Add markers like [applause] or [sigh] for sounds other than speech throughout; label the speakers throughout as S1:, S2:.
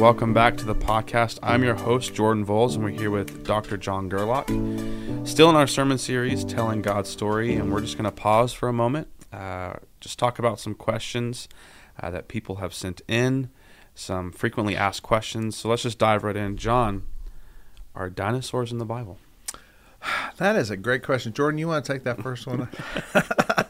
S1: welcome back to the podcast. I'm your host, Jordan Voles, and we're here with Dr. John Gerlach. Still in our sermon series, Telling God's Story, and we're just going to pause for a moment, uh, just talk about some questions uh, that people have sent in, some frequently asked questions. So let's just dive right in. John, are dinosaurs in the Bible? [sighs]
S2: That is a great question. Jordan, you want to take that first one? [laughs]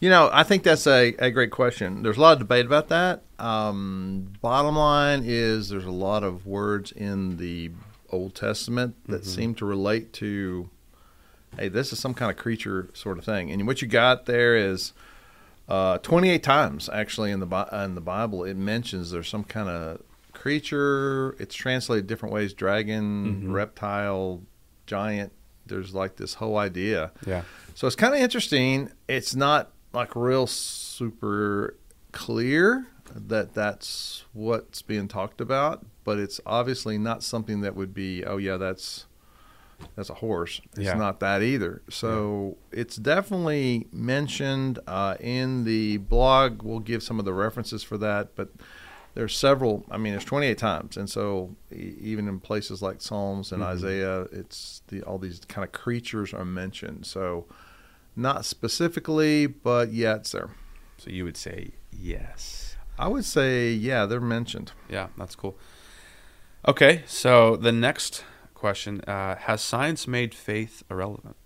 S2: you know, I think that's a, a great question. There's a lot of debate about that. Um, bottom line is there's a lot of words in the Old Testament that
S1: Mhm.
S2: seem to relate to, hey, this is some kind of creature sort of thing. And what you got there is uh, 28 times actually in the in the Bible it mentions there's some kind of creature. It's translated different ways: dragon,
S1: Mhm.
S2: reptile, giant. There's like this whole idea.
S1: Yeah.
S2: So it's kind of interesting. It's not like real super clear that that's what's being talked about, but it's obviously not something that would be, oh yeah, that's that's a horse. It's
S1: Yeah.
S2: not that either. So it's definitely mentioned uh, in the blog. We'll give some of the references for that, but there's several. I mean, there's 28 times, and so even in places like Psalms and
S1: Mhm.
S2: Isaiah, it's the all these kind of creatures are mentioned. So not specifically, but yeah, it's there.
S1: So you would say yes.
S2: I would say, yeah, they're mentioned.
S1: Yeah, that's cool. Okay, so the next question uh, Has science made faith irrelevant?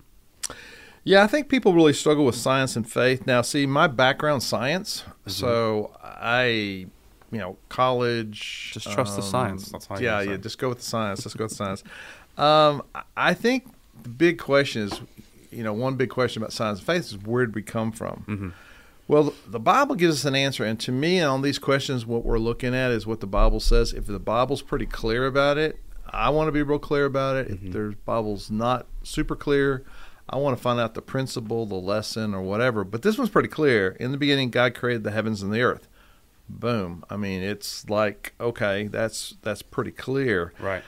S2: Yeah, I think people really struggle with science and faith. Now, see, my background science,
S1: Mhm.
S2: so I, you know, college.
S1: Just trust the science. That's
S2: yeah, yeah. Just go with the science. Let's go with the science. Um, I- think the big question is, you know, one big question about science and faith is where did we come from?
S1: Mm-hmm.
S2: Well, the Bible gives us an answer, and to me, on these questions, what we're looking at is what the Bible says. If the Bible's pretty clear about it, I want to be real clear about it.
S1: Mhm.
S2: If the Bible's not super clear, I want to find out the principle, the lesson, or whatever. But this one's pretty clear. In the beginning, God created the heavens and the earth. Boom. I mean, it's like okay, that's that's pretty clear.
S1: Right.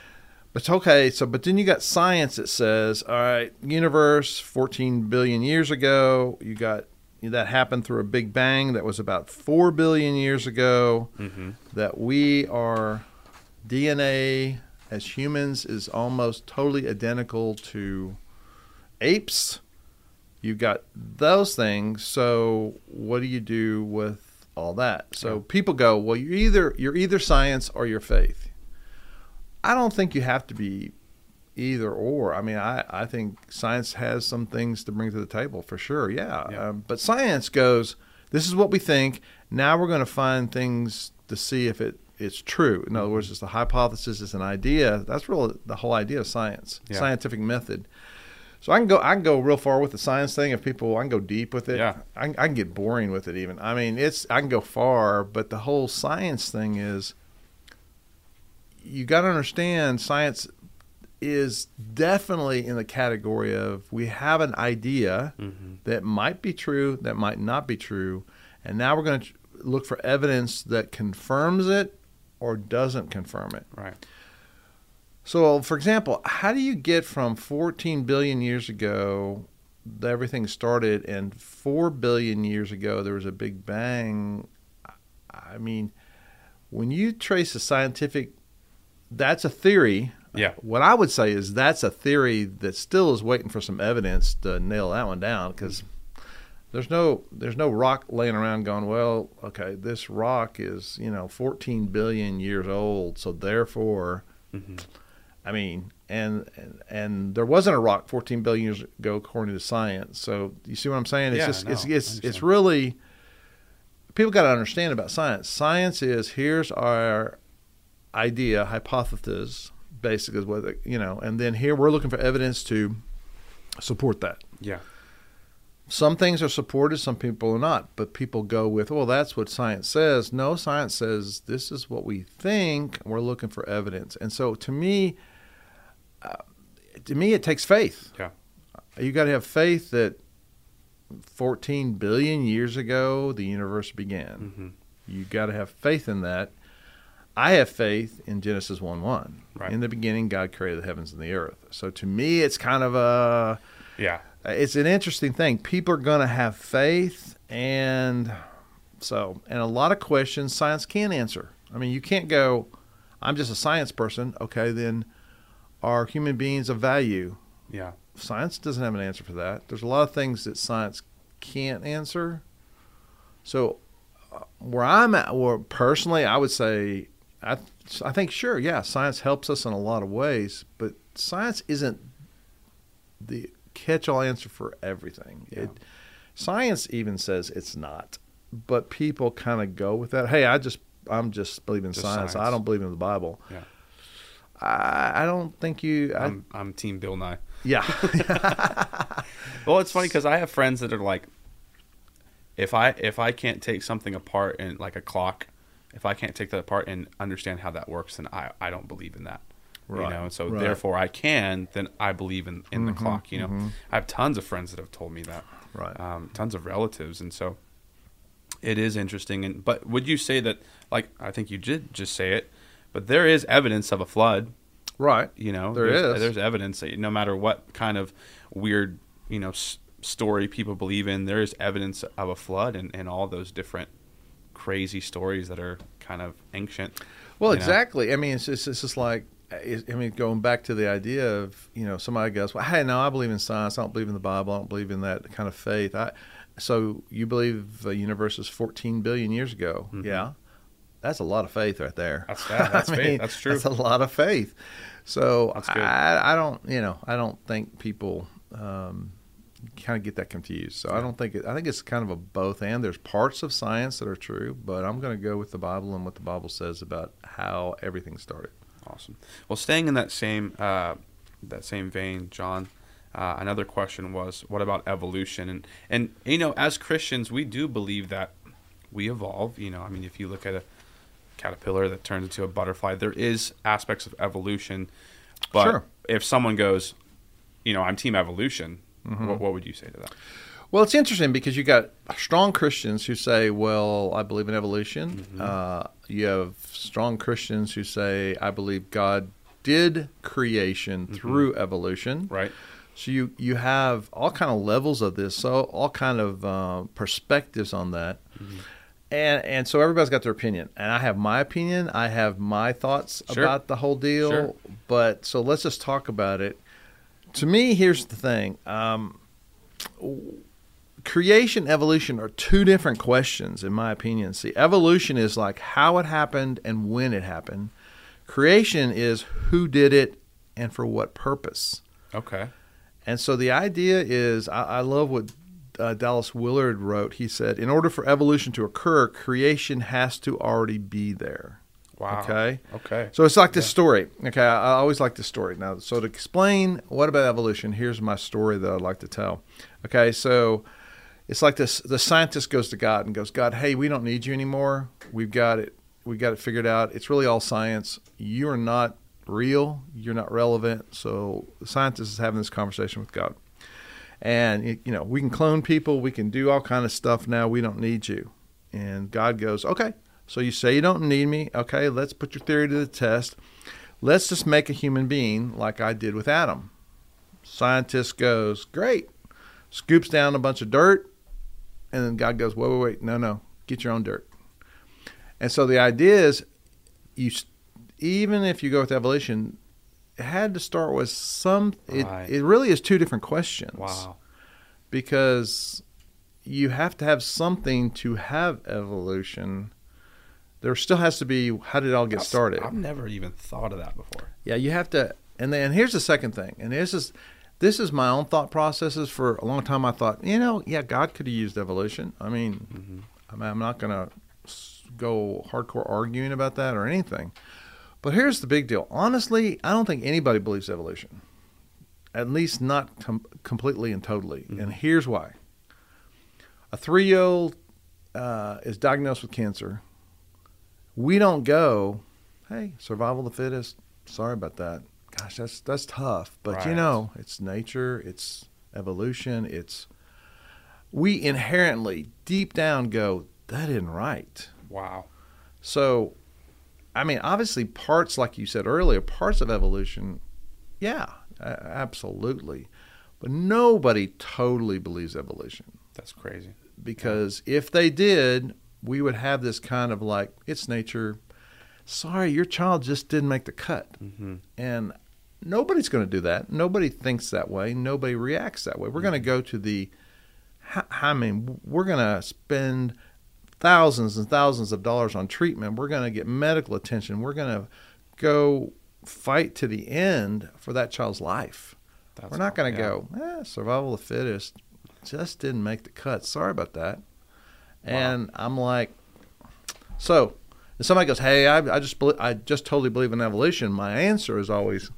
S2: But okay, so but then you got science that says, all right, universe 14 billion years ago, you got that happened through a big bang that was about 4 billion years ago
S1: Mm-hmm.
S2: that we are DNA as humans is almost totally identical to apes. You got those things, so what do you do with all that? So
S1: Yeah.
S2: people go, well, you're either you're either science or you're faith. I don't think you have to be either or. I mean, I, I think science has some things to bring to the table for sure. Yeah.
S1: Yeah.
S2: Um, but science goes, this is what we think. Now we're going to find things to see if it it's true. In other words, it's a hypothesis, it's an idea. That's really the whole idea of science,
S1: Yeah.
S2: scientific method. So I can go I can go real far with the science thing if people I can go deep with it.
S1: Yeah.
S2: I, can- I can get boring with it even. I mean, it's I can go far, but the whole science thing is you got to understand science is definitely in the category of we have an idea
S1: Mm-hmm.
S2: that might be true, that might not be true, and now we're going to look for evidence that confirms it or doesn't confirm it.
S1: Right.
S2: So, for example, how do you get from 14 billion years ago everything started and 4 billion years ago there was a big bang? I mean, when you trace a scientific that's a theory.
S1: Yeah.
S2: What I would say is that's a theory that still is waiting for some evidence to nail that one down because there's no there's no rock laying around going well okay this rock is you know 14 billion years old so therefore
S1: Mm-hmm.
S2: I mean, and, and and there wasn't a rock 14 billion years ago, according to science. So you see what I'm saying? It's
S1: Yeah,
S2: just
S1: no,
S2: it's it's it's really people got to understand about science. Science is here's our idea, hypothesis, basically is what you know, and then here we're looking for evidence to support that.
S1: Yeah.
S2: Some things are supported, some people are not. But people go with, well, that's what science says. No, science says this is what we think. We're looking for evidence. And so, to me, uh, to me, it takes faith.
S1: Yeah.
S2: You got to have faith that 14 billion years ago the universe began.
S1: Mm-hmm.
S2: You got to have faith in that. I have faith in Genesis 1 1.
S1: Right.
S2: In the beginning, God created the heavens and the earth. So to me, it's kind of a
S1: Yeah.
S2: it's an interesting thing. People are going to have faith, and so and a lot of questions science can't answer. I mean, you can't go. I'm just a science person. Okay, then are human beings of value?
S1: Yeah.
S2: Science doesn't have an answer for that. There's a lot of things that science can't answer. So, uh, where I'm at, where personally, I would say, I, I think sure, yeah, science helps us in a lot of ways, but science isn't the catch-all answer for everything.
S1: Yeah.
S2: It, science even says it's not, but people kind of go with that. Hey, I just I'm just believing
S1: Just
S2: science.
S1: science.
S2: I don't believe in the Bible.
S1: Yeah.
S2: I, I don't think you. I,
S1: I'm, I'm Team Bill Nye.
S2: yeah, [laughs]
S1: Well, it's funny because I have friends that are like, if I if I can't take something apart in like a clock, if I can't take that apart and understand how that works, then I I don't believe in that.
S2: Right,
S1: You know, so
S2: right.
S1: therefore I can. Then I believe in in the
S2: Mhm,
S1: clock. You know,
S2: mhm.
S1: I have tons of friends that have told me that.
S2: right.
S1: um, tons of relatives, and so it is interesting. And but would you say that, like I think you did just say it, but there is evidence of a flood.
S2: Right.
S1: You know,
S2: There
S1: there's,
S2: is.
S1: There's evidence that no matter what kind of weird, you know, s- story people believe in, there is evidence of a flood and, and all those different crazy stories that are kind of ancient.
S2: Well,
S1: you know?
S2: exactly. I mean, it's just, it's just like, I mean, going back to the idea of, you know, somebody goes, well, hey, no, I believe in science. I don't believe in the Bible. I don't believe in that kind of faith. I, so you believe the universe is 14 billion years ago.
S1: Mhm.
S2: Yeah. That's a lot of faith right there.
S1: That's [laughs] that- that's
S2: I
S1: faith. That's true.
S2: That's a lot of faith. So I, I don't, you know, I don't think people um, kind of get that confused. So I don't think it, I think it's kind of a both and. There's parts of science that are true, but I'm going to go with the Bible and what the Bible says about how everything started.
S1: Awesome. Well, staying in that same uh, that same vein, John. Uh, another question was, what about evolution? And and you know, as Christians, we do believe that we evolve. You know, I mean, if you look at a caterpillar that turns into a butterfly, there is aspects of evolution. But
S2: Sure.
S1: if someone goes, you know, I'm team evolution,
S2: Mm-hmm.
S1: what, what would you say to that?
S2: Well, it's interesting because you got strong Christians who say, "Well, I believe in evolution." Uh, you have strong Christians who say, "I believe God did creation through evolution."
S1: Right?
S2: So you you have all kind of levels of this, so all kind of uh, perspectives on that, and and so everybody's got their opinion, and I have my opinion, I have my thoughts
S1: Sure.
S2: about the whole deal.
S1: Sure.
S2: But so let's just talk about it. To me, here's the thing: um, creation, evolution are two different questions, in my opinion. See, evolution is like how it happened and when it happened. Creation is who did it and for what purpose.
S1: Okay.
S2: And so the idea is, I, I love what uh, Dallas Willard wrote. He said, in order for evolution to occur, creation has to already be there.
S1: Wow.
S2: Okay.
S1: Okay.
S2: So it's like this story. Okay, I, I always like this story. Now, so to explain what about evolution, here's my story that I'd like to tell. Okay, so it's like this: the scientist goes to God and goes, "God, hey, we don't need you anymore. We've got it. We've got it figured out. It's really all science. You are not real. You're not relevant." So the scientist is having this conversation with God, and you know, we can clone people. We can do all kind of stuff now. We don't need you. And God goes, "Okay." So you say you don't need me. Okay, let's put your theory to the test. Let's just make a human being like I did with Adam. Scientist goes, great. Scoops down a bunch of dirt, and then God goes, wait, wait, wait, no, no, get your own dirt. And so the idea is, you even if you go with evolution, had to start with some. It,
S1: Right.
S2: it really is two different questions
S1: Wow.
S2: because you have to have something to have evolution. There still has to be how did it all get
S1: That's-
S2: started?
S1: I've never even thought of that before.
S2: Yeah, you have to. And then here's the second thing, and this is this is my own thought processes. For a long time, I thought, you know, yeah, God could have used evolution. I mean,
S1: Mm-hmm.
S2: I mean I'm not going to go hardcore arguing about that or anything. But here's the big deal. Honestly, I don't think anybody believes evolution. At least not com- completely and totally. And here's why. A three year old uh, is diagnosed with cancer. We don't go, hey, survival of the fittest. Sorry about that. Gosh, that's that's tough. But you know, it's nature, it's evolution, it's we inherently deep down go, that isn't right.
S1: Wow.
S2: So, I mean, obviously, parts, like you said earlier, parts of evolution, yeah, absolutely. But nobody totally believes evolution
S1: That's crazy.
S2: because if they did, we would have this kind of like, it's nature. sorry, your child just didn't make the cut.
S1: Mm-hmm.
S2: And nobody's going to do that. Nobody thinks that way. Nobody reacts that way. We're going to go to the, I mean, we're going to spend thousands and thousands of dollars on treatment. We're going to get medical attention. We're going to go fight to the end for that child's life.
S1: That's
S2: we're not going to go, eh, survival of the fittest just didn't make the cut. Sorry about that. And I'm like, so if somebody goes, hey, I, I just I just totally believe in evolution. My answer is always,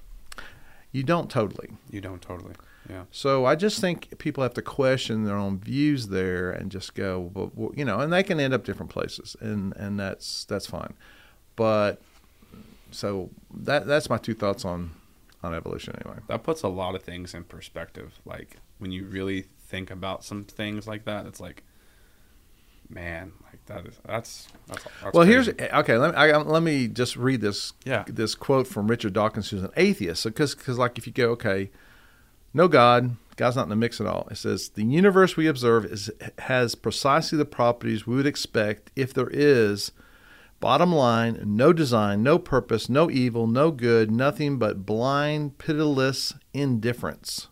S2: you don't totally.
S1: You don't totally. Yeah.
S2: So I just think people have to question their own views there and just go, but well, you know, and they can end up different places, and and that's that's fine. But so that that's my two thoughts on on evolution anyway.
S1: That puts a lot of things in perspective. Like when you really think about some things like that, it's like, man, like that is that's that's. that's
S2: well, here's okay. Let me I, let me just read this
S1: Yeah.
S2: this quote from Richard Dawkins, who's an atheist. Because because like if you go okay, no God, God's not in the mix at all. It says the universe we observe is has precisely the properties we would expect if there is. Bottom line, no design, no purpose, no evil, no good, nothing but blind, pitiless indifference.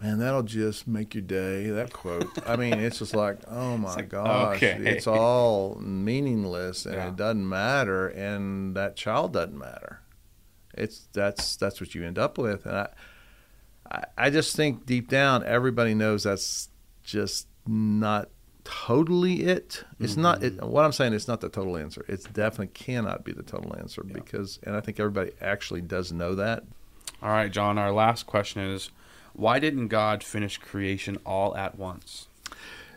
S2: Man, that'll just make your day. That quote. I mean, it's just like, oh my
S1: like,
S2: gosh,
S1: okay.
S2: it's all meaningless and
S1: Yeah.
S2: it doesn't matter, and that child doesn't matter. It's that's that's what you end up with, and I, I, I just think deep down everybody knows that's just not totally it. It's not mm-hmm. it, what I'm saying. It's not the total answer. It definitely cannot be the total answer
S1: Yeah.
S2: because, and I think everybody actually does know that.
S1: All right, John. Our last question is, why didn't God finish creation all at once?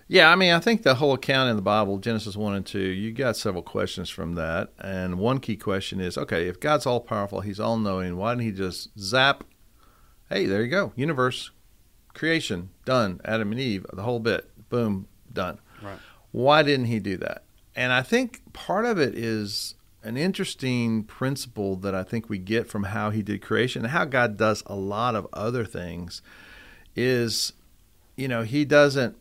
S2: Yeah, I mean, I think the whole account in the Bible, Genesis 1 and 2, you got several questions from that. And one key question is okay, if God's all powerful, He's all knowing, why didn't He just zap? Hey, there you go. Universe, creation, done. Adam and Eve, the whole bit. Boom, done.
S1: Right.
S2: Why didn't He do that? And I think part of it is an interesting principle that I think we get from how He did creation and how God does a lot of other things is, you know, He doesn't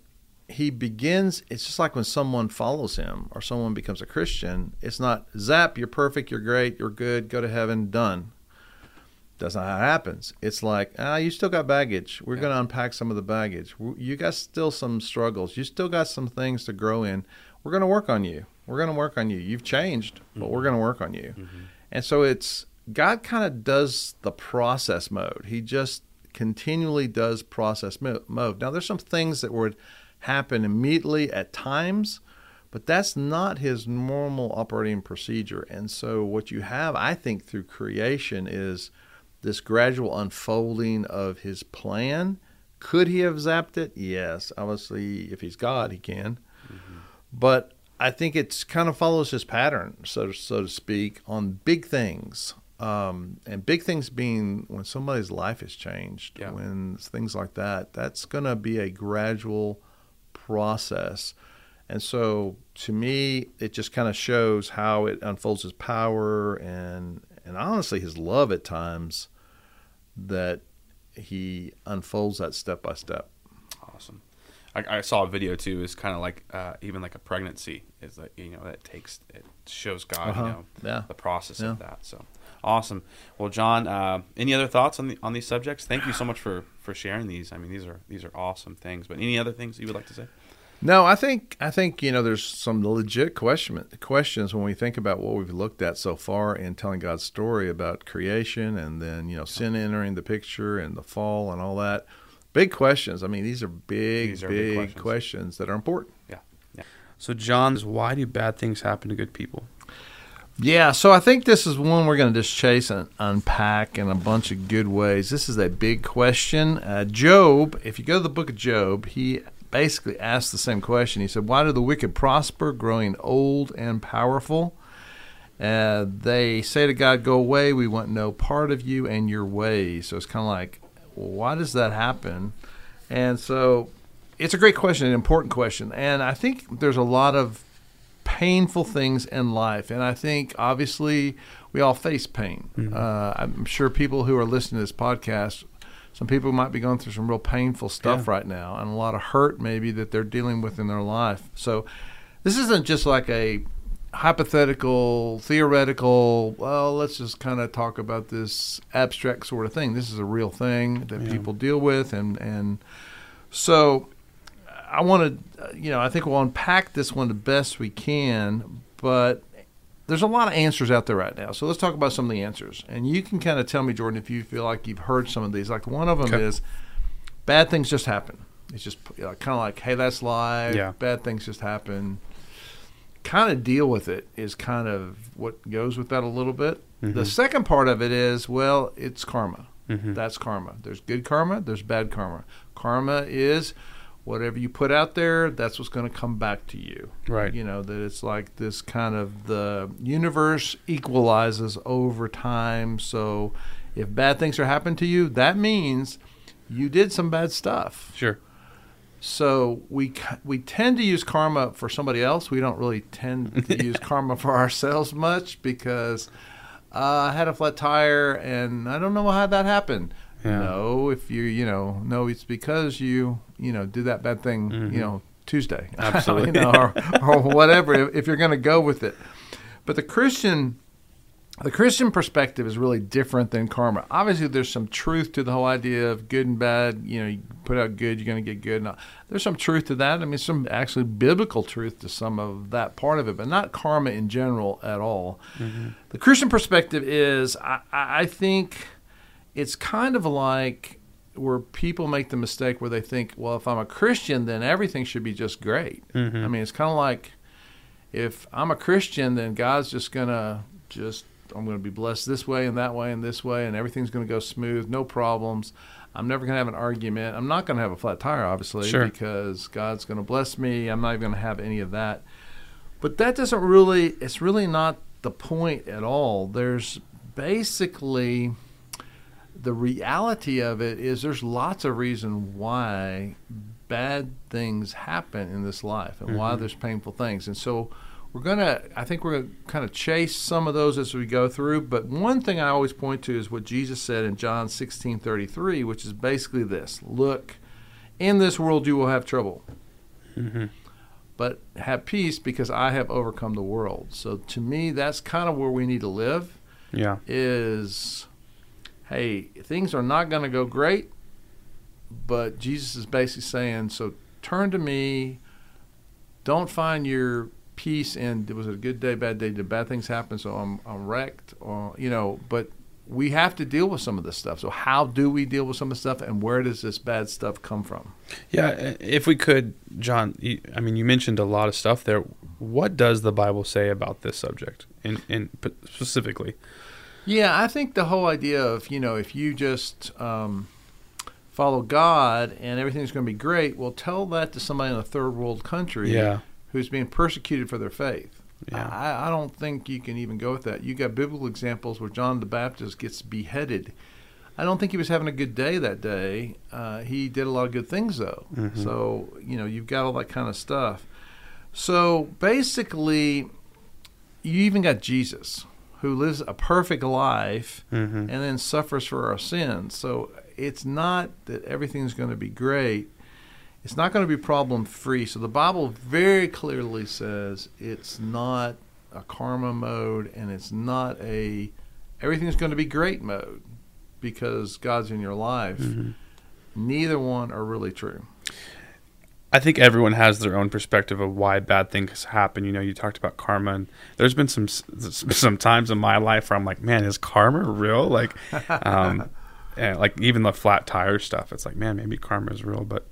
S2: he begins it's just like when someone follows him or someone becomes a christian it's not zap you're perfect you're great you're good go to heaven done that's not how it happens. It's like ah you still got baggage. We're
S1: Yeah.
S2: going to unpack some of the baggage. You got still some struggles. You still got some things to grow in. We're going to work on you. We're going to work on you. You've changed but we're going to work on you. And so it's god kind of does the process mode. He just continually does process mo- mode. Now there's some things that would happen immediately at times, but that's not his normal operating procedure. And so, what you have, I think, through creation is this gradual unfolding of his plan. Could he have zapped it? Yes. Obviously, if he's God, he can. But I think it's kind of follows his pattern, so to, so to speak, on big things. Um, and big things being when somebody's life has changed,
S1: Yeah.
S2: when things like that, that's going to be a gradual process. And so to me, it just kind of shows how it unfolds his power and and honestly his love at times that he unfolds that step by step.
S1: Awesome. I, I saw a video too. Is kind of like uh, even like a pregnancy. Is like you know it takes it shows God
S2: Uh-huh.
S1: you know
S2: Yeah.
S1: the process
S2: Yeah.
S1: of that. So awesome. Well, John, uh, any other thoughts on the on these subjects? Thank you so much for for sharing these. I mean, these are these are awesome things. But any other things you would like to say?
S2: No, I think I think you know there's some legit question questions when we think about what we've looked at so far in telling God's story about creation and then you know sin entering the picture and the fall and all that. Big questions. I mean, these are big,
S1: These are
S2: big,
S1: big questions.
S2: questions. that are important. Yeah.
S1: So, John, why do bad things happen to good people?
S2: Yeah, so I think this is one we're going to just chase and unpack in a bunch of good ways. This is a big question. Uh, Job, if you go to the book of Job, he basically asked the same question. He said, Why do the wicked prosper, growing old and powerful? Uh, they say to God, Go away, we want no part of you and your ways. So it's kind of like, well, why does that happen? And so it's a great question, an important question. And I think there's a lot of painful things in life. And I think obviously we all face pain. Uh, I'm sure people who are listening to this podcast, some people might be going through some real painful stuff
S1: Yeah.
S2: right now and a lot of hurt maybe that they're dealing with in their life. So this isn't just like a hypothetical, theoretical. Well, let's just kind of talk about this abstract sort of thing. This is a real thing that
S1: Yeah.
S2: people deal with, and and so I want to, you know, I think we'll unpack this one the best we can, but there's a lot of answers out there right now. So let's talk about some of the answers, and you can kind of tell me, Jordan, if you feel like you've heard some of these. Like one of them
S1: Okay.
S2: is bad things just happen. It's just you know, kind of like, hey, that's life.
S1: Yeah.
S2: Bad things just happen. Kind of deal with it is kind of what goes with that a little bit. The
S1: Mhm.
S2: second part of it is, well, it's karma.
S1: Mhm.
S2: That's karma. There's good karma, there's bad karma. Karma is whatever you put out there, that's what's going to come back to you.
S1: Right.
S2: You know, that it's like this kind of the universe equalizes over time. So if bad things are happening to you, that means you did some bad stuff.
S1: Sure.
S2: So we we tend to use karma for somebody else. We don't really tend [laughs] to use karma for ourselves much because uh, I had a flat tire and I don't know how that happened.
S1: Yeah.
S2: No, if you you know no, it's because you you know did that bad thing
S1: Mhm.
S2: you know Tuesday, [laughs]
S1: Absolutely.
S2: you know, or, or whatever. If, you're going to go with it, but the Christian the Christian perspective is really different than karma. Obviously, there's some truth to the whole idea of good and bad. You know, you put out good, you're going to get good. There's some truth to that. I mean, some actually biblical truth to some of that part of it, but not karma in general at all. The Christian perspective is, I, I I think, it's kind of like where people make the mistake where they think, well, if I'm a Christian, then everything should be just great.
S1: Mhm.
S2: I mean, it's kind of like if I'm a Christian, then God's just gonna just I'm gonna be blessed this way and that way and this way, and everything's gonna go smooth, no problems. I'm never gonna have an argument. I'm not gonna have a flat tire, obviously,
S1: Sure.
S2: because God's gonna bless me. I'm not even gonna have any of that. But that doesn't really. It's really not the point at all. There's basically the reality of it is there's lots of reason why bad things happen in this life and why
S1: Mhm.
S2: there's painful things. And so we're going to I think we're going to kind of chase some of those as we go through, but one thing I always point to is what Jesus said in John 16:33, which is basically this. Look, in this world you will have trouble,
S1: Mhm.
S2: but have peace because I have overcome the world. So to me that's kind of where we need to live
S1: Yeah.
S2: is hey, things are not going to go great, but Jesus is basically saying, so turn to me. Don't find your peace in it was a good day, bad day, did bad things happen, so I'm, I'm wrecked, or you know. But we have to deal with some of this stuff. So how do we deal with some of the stuff, and where does this bad stuff come from?
S1: Yeah, if we could, John. you- I mean, you mentioned a lot of stuff there. What does the Bible say about this subject, in specifically?
S2: Yeah, I think the whole idea of you know if you just um, follow God and everything's going to be great, well, tell that to somebody in a third world country
S1: Yeah,
S2: who's being persecuted for their faith.
S1: yeah,
S2: I, I don't think you can even go with that. You got biblical examples where John the Baptist gets beheaded. I don't think he was having a good day that day. Uh, he did a lot of good things though.
S1: Mhm.
S2: So you know you've got all that kind of stuff. So basically, you even got Jesus, who lives a perfect life
S1: hmm
S2: and then suffers for our sins. So it's not that everything's going to be great. It's not going to be problem free. So the Bible very clearly says it's not a karma mode and it's not a everything's going to be great mode because God's in your life.
S1: hmm
S2: Neither one are really true.
S1: I think everyone has their own perspective of why bad things happen. You know, you talked about karma, and there's been some some times in my life where I'm like, man, is karma real? Like, [laughs] um, and like even the flat tire stuff. It's like, man, maybe karma is real, but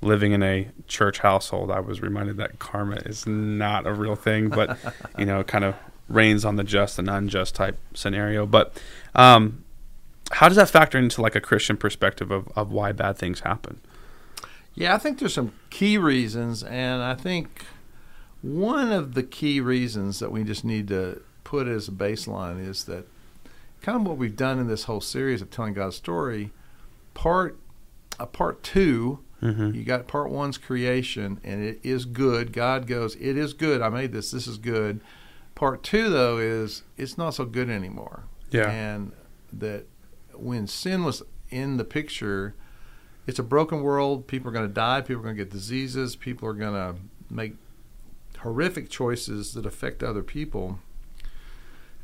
S1: living in a church household, I was reminded that karma is not a real thing, but [laughs] you know, kind of rains on the just and unjust type scenario. But um, how does that factor into like a Christian perspective of, of why bad things happen?
S2: Yeah, I think there's some key reasons, and I think one of the key reasons that we just need to put as a baseline is that kind of what we've done in this whole series of telling God's story. Part, uh, part two,
S1: Mm-hmm.
S2: you got part one's creation, and it is good. God goes, "It is good. I made this. This is good." Part two, though, is it's not so good anymore.
S1: Yeah.
S2: and that when sin was in the picture, it's a broken world. People are going to die. People are going to get diseases. People are going to make horrific choices that affect other people.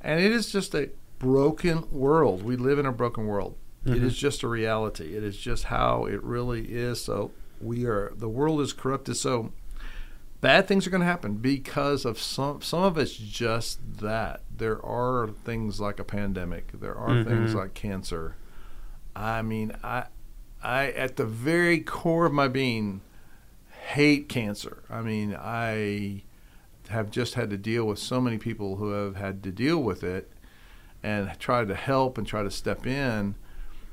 S2: And it is just a broken world. We live in a broken world. It
S1: Mhm.
S2: is just a reality. It is just how it really is. So we are the world is corrupted. So bad things are going to happen because of some some of it's just that. There are things like a pandemic. There are things
S1: Mhm.
S2: like cancer. I mean, I I at the very core of my being hate cancer. I mean, I have just had to deal with so many people who have had to deal with it and tried to help and try to step in.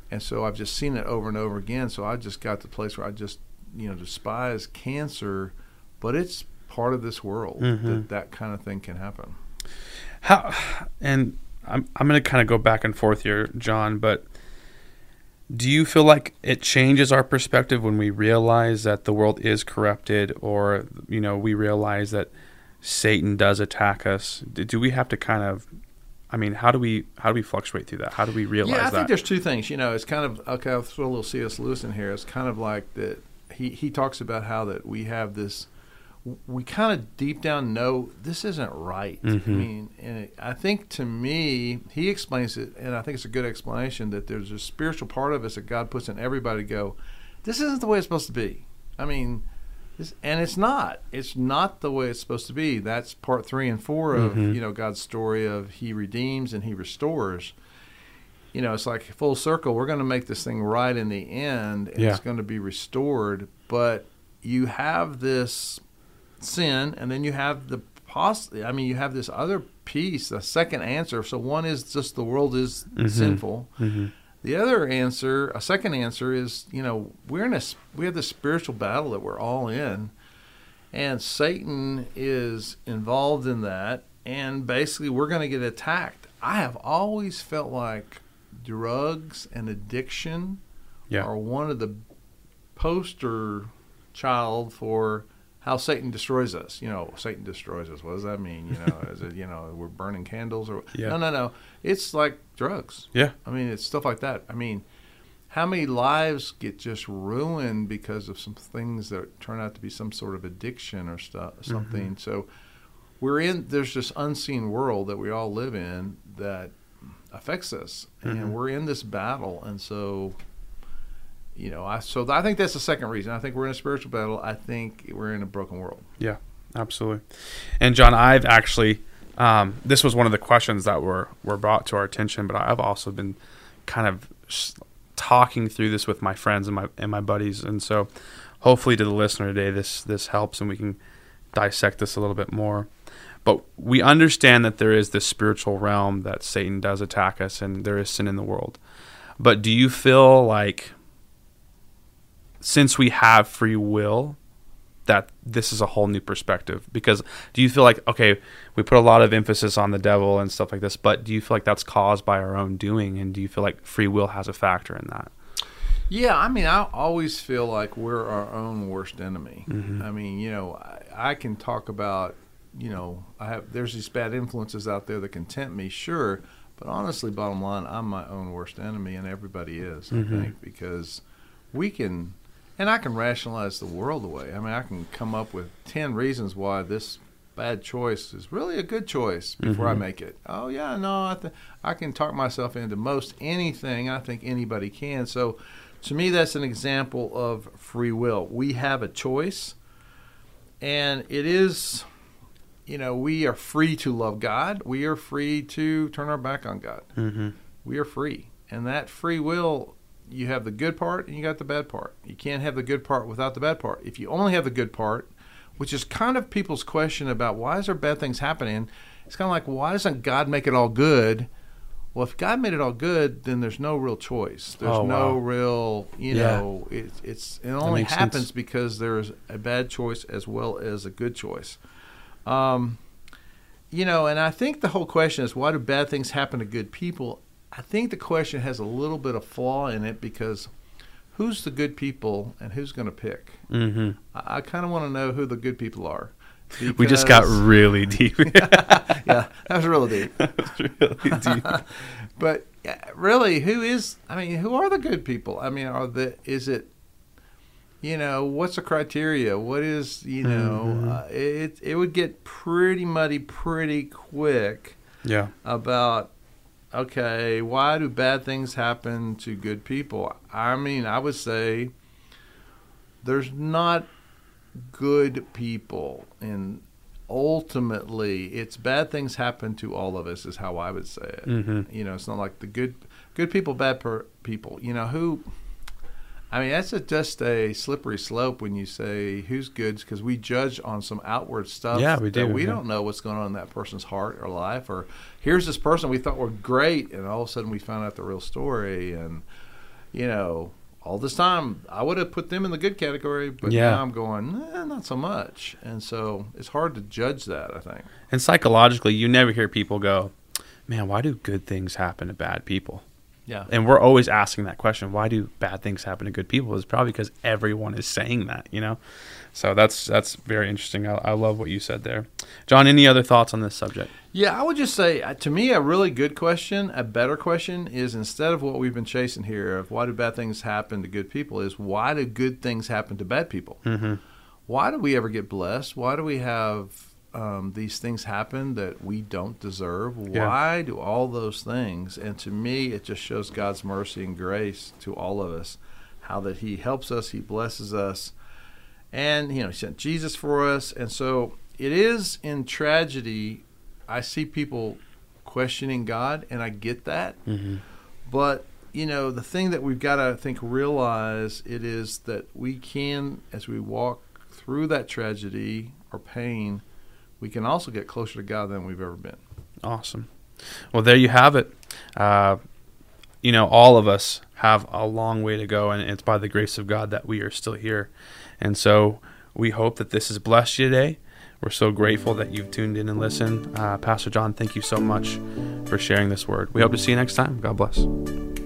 S2: And so I've just seen it over and over again. So I just got to the place where I just, you know, despise cancer, but it's part of this world
S1: Mhm.
S2: that that kind of thing can happen.
S1: How and I'm I'm going to kind of go back and forth here, John, but do you feel like it changes our perspective when we realize that the world is corrupted or you know, we realize that Satan does attack us? Do we have to kind of I mean, how do we how do we fluctuate through that? How do we realize
S2: yeah, I
S1: that?
S2: think there's two things. You know, it's kind of okay. I'll throw a little C.S. Lewis in here. It's kind of like that. He he talks about how that we have this. We kind of deep down know this isn't right. I
S1: Mhm.
S2: mean, and it, I think to me, he explains it, and I think it's a good explanation that there's a spiritual part of us that God puts in everybody. To go, this isn't the way it's supposed to be. I mean, this, and it's not. It's not the way it's supposed to be. That's part three and four of
S1: Mhm.
S2: you know God's story of He redeems and He restores you know, it's like full circle. We're going to make this thing right in the end, and
S1: Yeah.
S2: it's going to be restored. But you have this sin, and then you have the poss. I mean, you have this other piece, the second answer. So one is just the world is
S1: Mhm.
S2: sinful.
S1: Mhm.
S2: The other answer, a second answer, is you know we're in a we have this spiritual battle that we're all in, and Satan is involved in that, and basically we're going to get attacked. I have always felt like drugs and addiction
S1: Yeah.
S2: are one of the poster child for how Satan destroys us. You know, Satan destroys us. What does that mean? You know, is it you know we're burning candles or
S1: Yeah.
S2: no, no, no? It's like drugs.
S1: Yeah.
S2: I mean, it's stuff like that. I mean, how many lives get just ruined because of some things that turn out to be some sort of addiction or stuff, something? So we're in there's this unseen world that we all live in that affects us,
S1: Mhm.
S2: and we're in this battle, and so. You know, I so I think that's the second reason. I think we're in a spiritual battle. I think we're in a broken world.
S1: Yeah, absolutely. And John, I've actually um, this was one of the questions that were were brought to our attention, but I've also been kind of talking through this with my friends and my and my buddies, and so hopefully to the listener today, this this helps and we can dissect this a little bit more. But we understand that there is this spiritual realm that Satan does attack us, and there is sin in the world. But do you feel like since we have free will, that this is a whole new perspective because do you feel like okay we put a lot of emphasis on the devil and stuff like this but do you feel like that's caused by our own doing and do you feel like free will has a factor in that
S2: Yeah, I mean, I always feel like we're our own worst enemy.
S1: Mhm.
S2: I mean, you know, I, I can talk about, you know, I have there's these bad influences out there that can tempt me, sure, but honestly, bottom line, I'm my own worst enemy, and everybody is,
S1: Mhm.
S2: I think, because we can, and I can rationalize the world away. I mean, I can come up with ten reasons why this bad choice is really a good choice before I
S1: Mhm.
S2: make it. Oh yeah, no, I th- I can talk myself into most anything. I think anybody can. So to me that's an example of free will we have a choice and it is you know we are free to love god we are free to turn our back on god
S1: mm-hmm.
S2: we are free and that free will you have the good part and you got the bad part you can't have the good part without the bad part if you only have the good part which is kind of people's question about why is there bad things happening it's kind of like why doesn't god make it all good well if god made it all good then there's no real choice there's
S1: Oh,
S2: no
S1: wow.
S2: real you
S1: Yeah.
S2: know it, it's it only happens
S1: sense.
S2: because there's a bad choice as well as a good choice um, you know and i think the whole question is why do bad things happen to good people i think the question has a little bit of flaw in it because who's the good people and who's going to pick
S1: Mm-hmm.
S2: i, I kind of want to know who the good people are
S1: we just got really [laughs] deep
S2: yeah that was really deep [laughs]
S1: That's really deep [laughs]
S2: but really, who is? I mean, who are the good people? I mean, are the is it? you know, what's the criteria? What is, you know,
S1: Mhm.
S2: uh, it it would get pretty muddy pretty quick
S1: Yeah.
S2: about okay, why do bad things happen to good people? I mean, I would say there's not good people and ultimately it's bad things happen to all of us is how I would say it.
S1: hmm
S2: You know, it's not like the good good people, bad per, people. You know who? I mean, that's a, just a slippery slope when you say who's good because we judge on some outward stuff.
S1: Yeah, we
S2: that
S1: do,
S2: We
S1: yeah.
S2: don't know what's going on in that person's heart or life. Or here's this person we thought were great, and all of a sudden we found out the real story. And you know, all this time I would have put them in the good category, but
S1: Yeah.
S2: now I'm going, eh, not so much. And so it's hard to judge that. I think.
S1: And psychologically, you never hear people go, "Man, why do good things happen to bad people?"
S2: Yeah.
S1: And we're always asking that question: Why do bad things happen to good people? It's probably because everyone is saying that, you know. So that's that's very interesting. I, I love what you said there, John. Any other thoughts on this subject?
S2: Yeah, I would just say uh, to me a really good question, a better question is instead of what we've been chasing here of why do bad things happen to good people is why do good things happen to bad people?
S1: Mm-hmm.
S2: Why do we ever get blessed? Why do we have um, these things happen that we don't deserve?
S1: Yeah.
S2: Why do all those things? And to me, it just shows God's mercy and grace to all of us, how that He helps us, He blesses us, and you know He sent Jesus for us. And so it is in tragedy. I see people questioning God, and I get that.
S1: Mm-hmm.
S2: But you know, the thing that we've got to I think realize it is that we can, as we walk through that tragedy or pain, we can also get closer to God than we've ever been.
S1: Awesome. Well, there you have it. Uh, you know, all of us have a long way to go, and it's by the grace of God that we are still here. And so we hope that this has blessed you today. We're so grateful that you've tuned in and listened. Uh, Pastor John, thank you so much for sharing this word. We hope to see you next time. God bless.